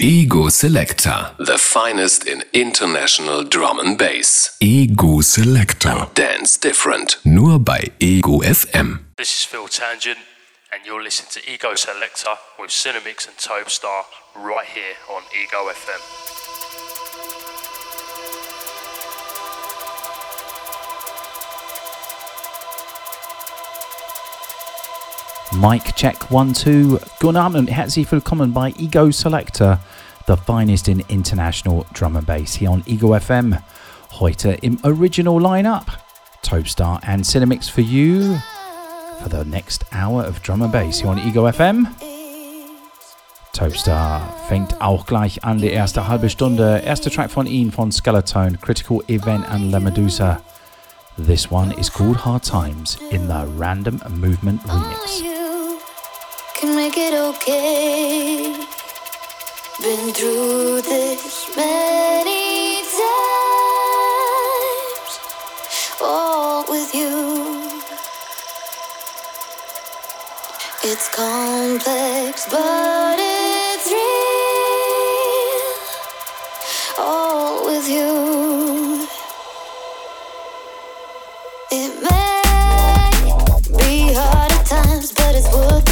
Ego Selector. The finest in international drum and bass. Ego Selector. Dance different. Nur bei Ego FM. This is Phil Tangent, and you're listening to Ego Selector with Cinemix and Topestar right here on Ego FM. Mic check one two. Guten Abend, herzlich willkommen bei Ego Selector, the finest in international drum and bass here on Ego FM. Heute im Original Lineup, Topestar and Cinemix for you for the next hour of drum and bass here on Ego FM. Topestar fängt auch gleich an, die erste halbe Stunde. Erster Track von Ihnen von Skeleton, Critical Event and La Medusa. This one is called Hard Times in the Random Movement remix can make it okay. Been through this many times, all with you. It's complex, but it's real, all with you. It may be hard at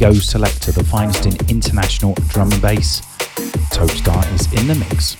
Ego Selector, the finest in international drum and bass. Topstar is in the mix.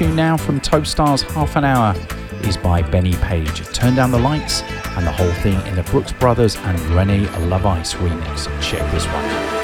Tune now from Topstar's Half an Hour is by Benny Page. Turn down the lights and the whole thing in the Brookes Brothers and Rene LaVice remix. Check this one. Right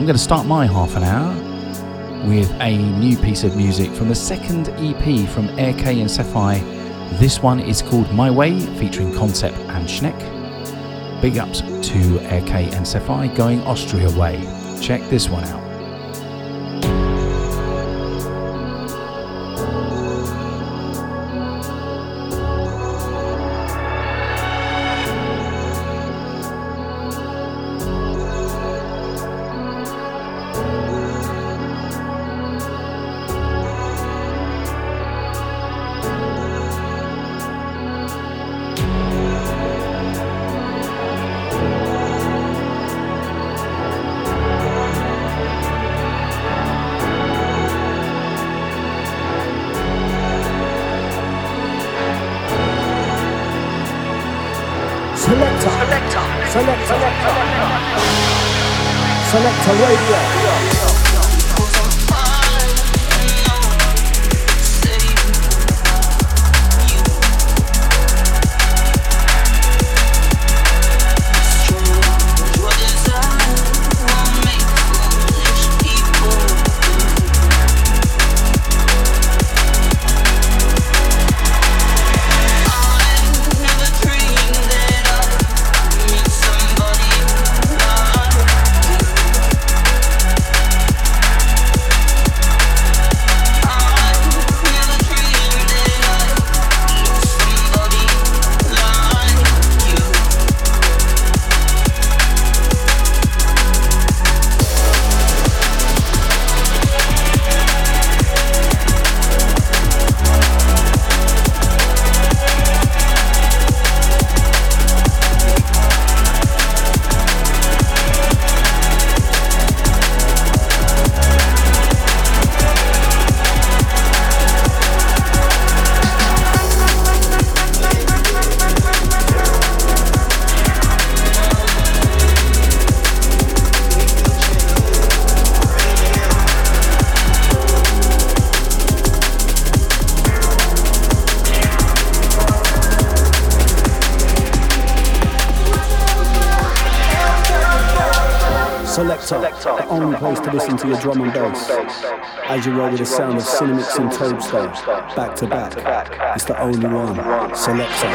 I'm going to start my half an hour with a new piece of music from the second EP from Air K and Sephai. This one is called My Way, featuring Concept and Schneck. Big ups to Air K and Sephai going Austria way. Check this one out. Only place to listen to your drum and bass. As you roll with the sound of Cinemix and Tobestar, back to back, it's the only one. Selector.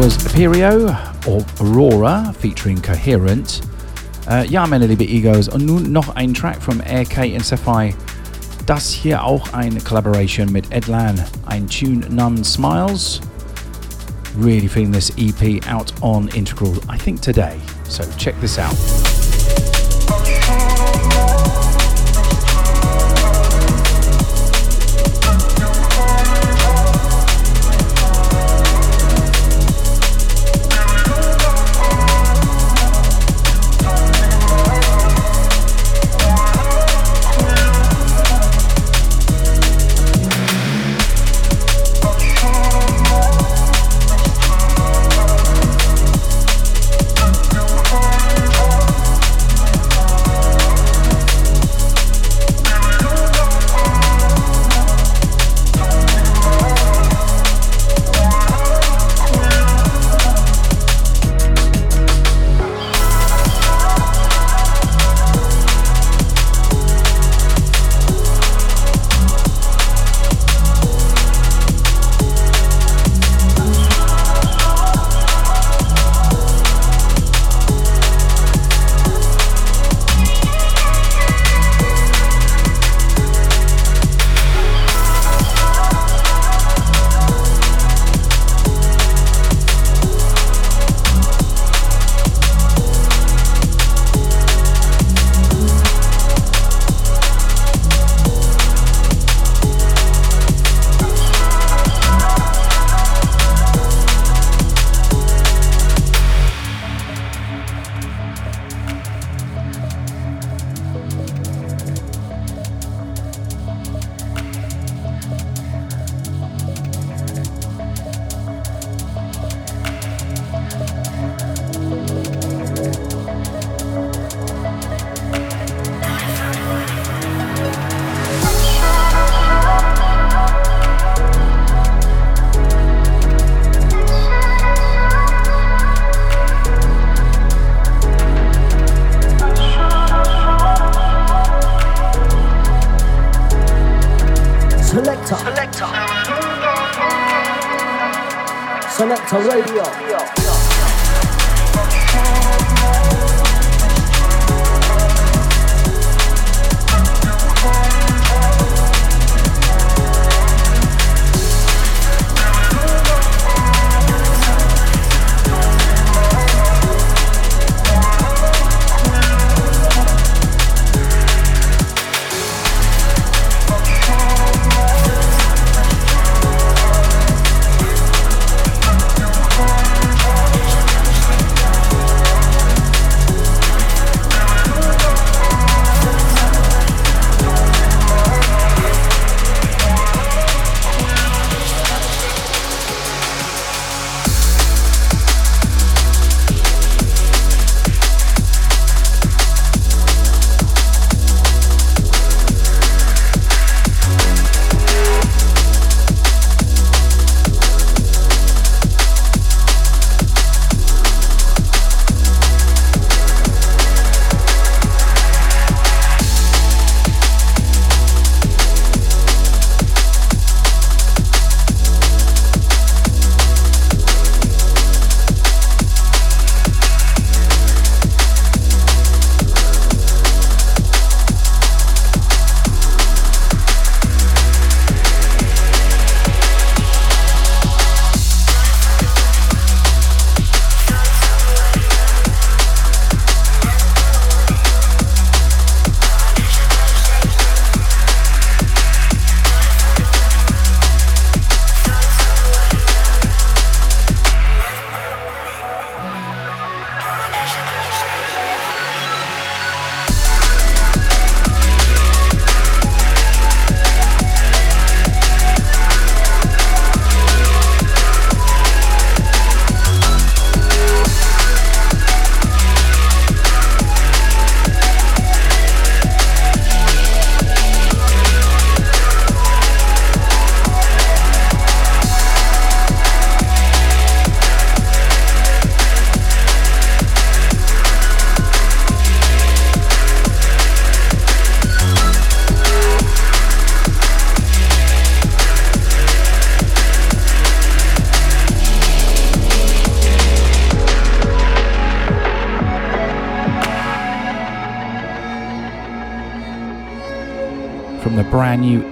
Imperio or Aurora featuring Coherent. Äh, ja, meine liebe Egos, und nun noch ein Track from RK und Sapphire. Das hier auch eine Collaboration mit Edlan, ein Tune None Smiles. Really feeling this EP out on Integral, I think today. So check this out.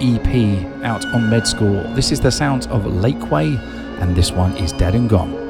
EP out on Med School. This is the sounds of Lakeway, and this one is Dead and Gone.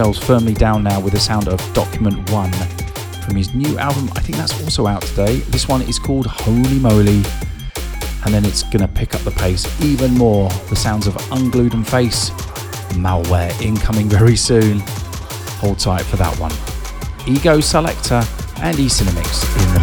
Strap ourselves firmly down now with the sound of Document 1 from his new album. I think that's also out today. This one is called Holy Moly. And then it's going to pick up the pace even more. The sounds of Unglued and Face, Malware incoming very soon. Hold tight for that one. Ego Selector and E Cinemix in the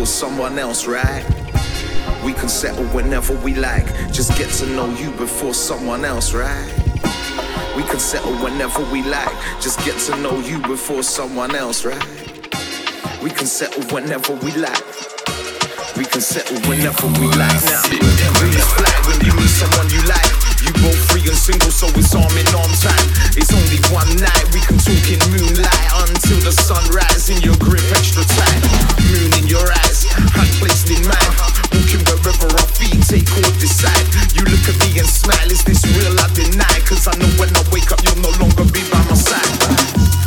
for someone else, right? We can settle whenever we like. Just get to know you before someone else, right? We can settle whenever we like. Just get to know you before someone else, right? We can settle whenever we like now, really fly when you meet someone you like. You both free and single, so it's arm in arm time. It's only one night, we can talk in moonlight until the sun rises in your grip extra tight. Moon in your eyes, hand placed in mine. Walking wherever our feet take or decide. You look at me and smile, is this real? I deny, cause I know when I wake up, you'll no longer be by my side.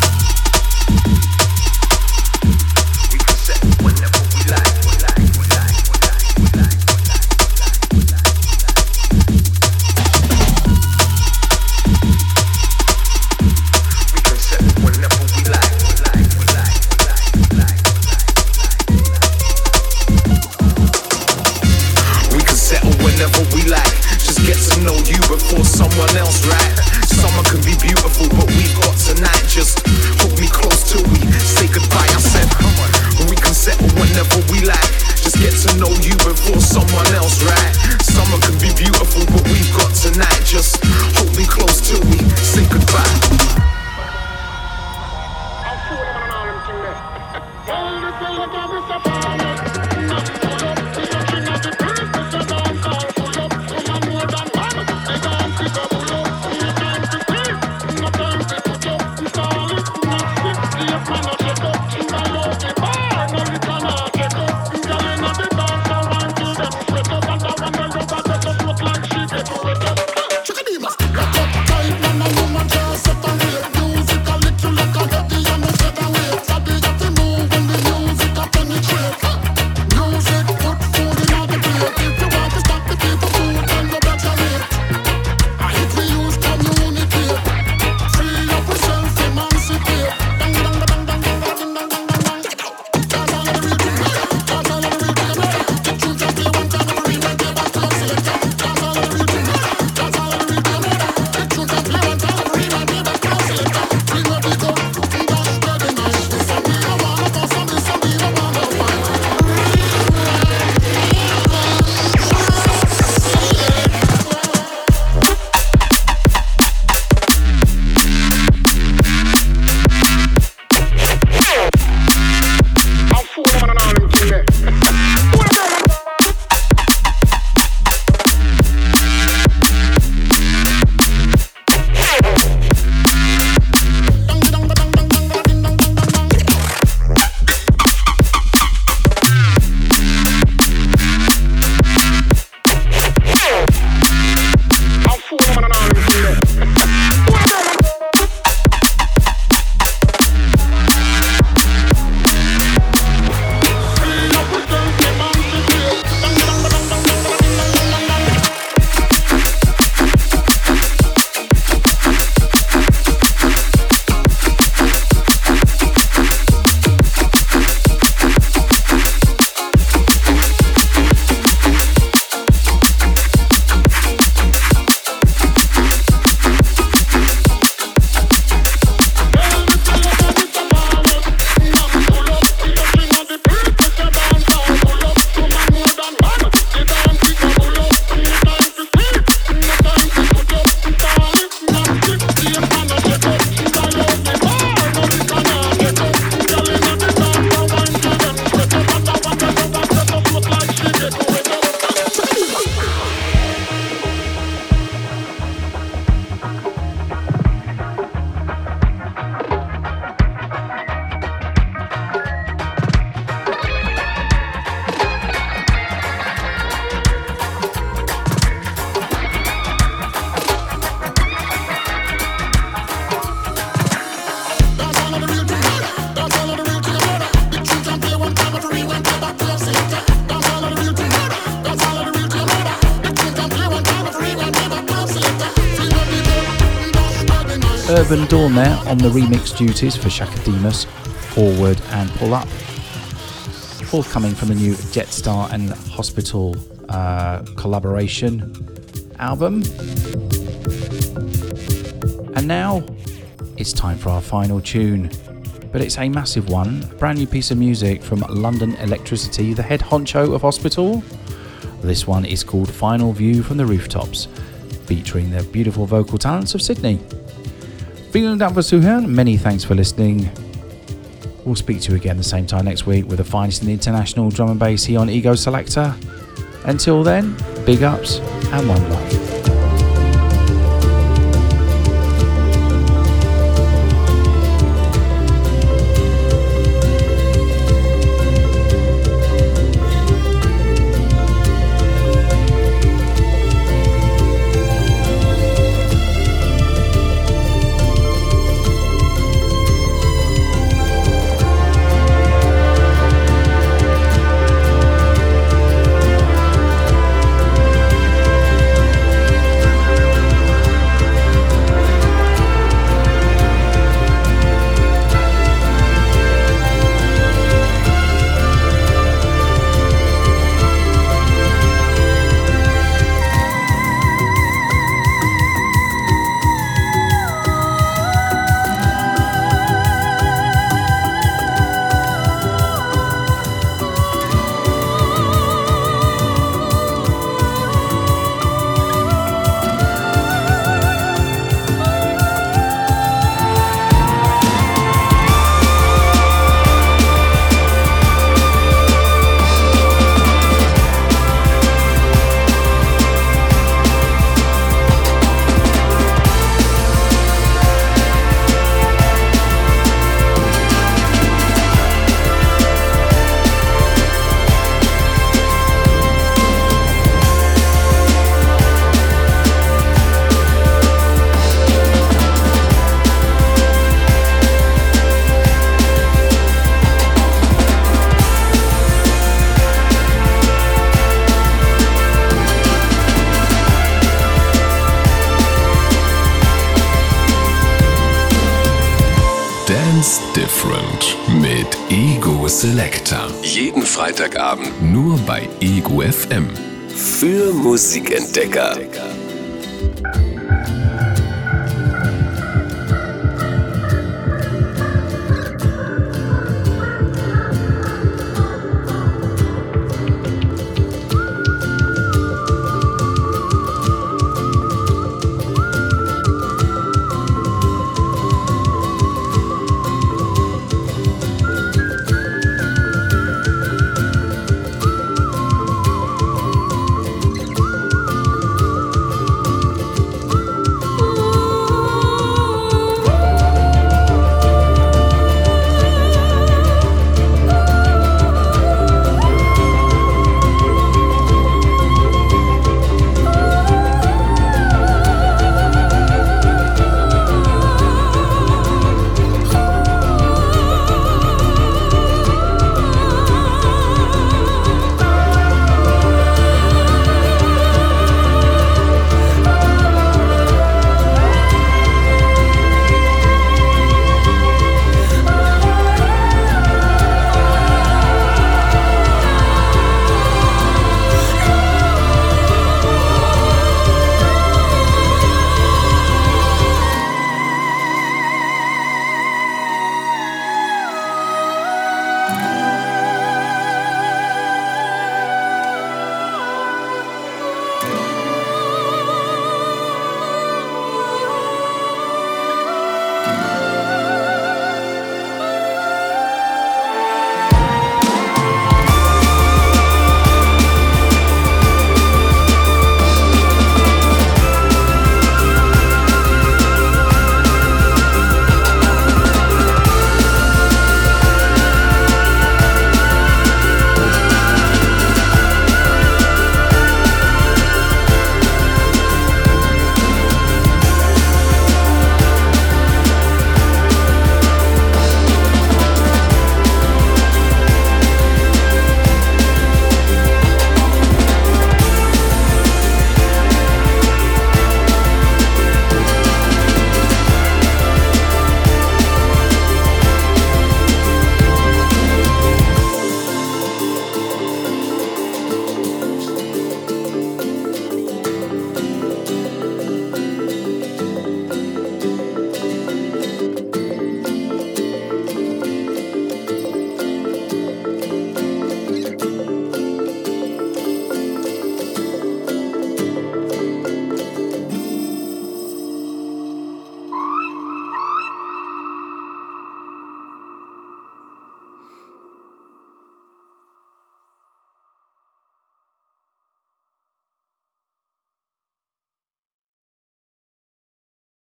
Urban Dawn there on the remix duties for Chaka Demus, Forward and Pull Up. Forthcoming from the new Jetstar and Hospital uh, collaboration album. And now it's time for our final tune. But it's a massive one, a brand new piece of music from London Electricity, the head honcho of Hospital. This one is called Final View from the Rooftops, featuring the beautiful vocal talents of Sydney. Feeling down for Suhan, many thanks for listening. We'll speak to you again the same time next week with the finest in the international drum and bass here on Ego Selector. Until then, big ups and one love. Freitagabend Nur bei Ego FM. für Musikentdecker.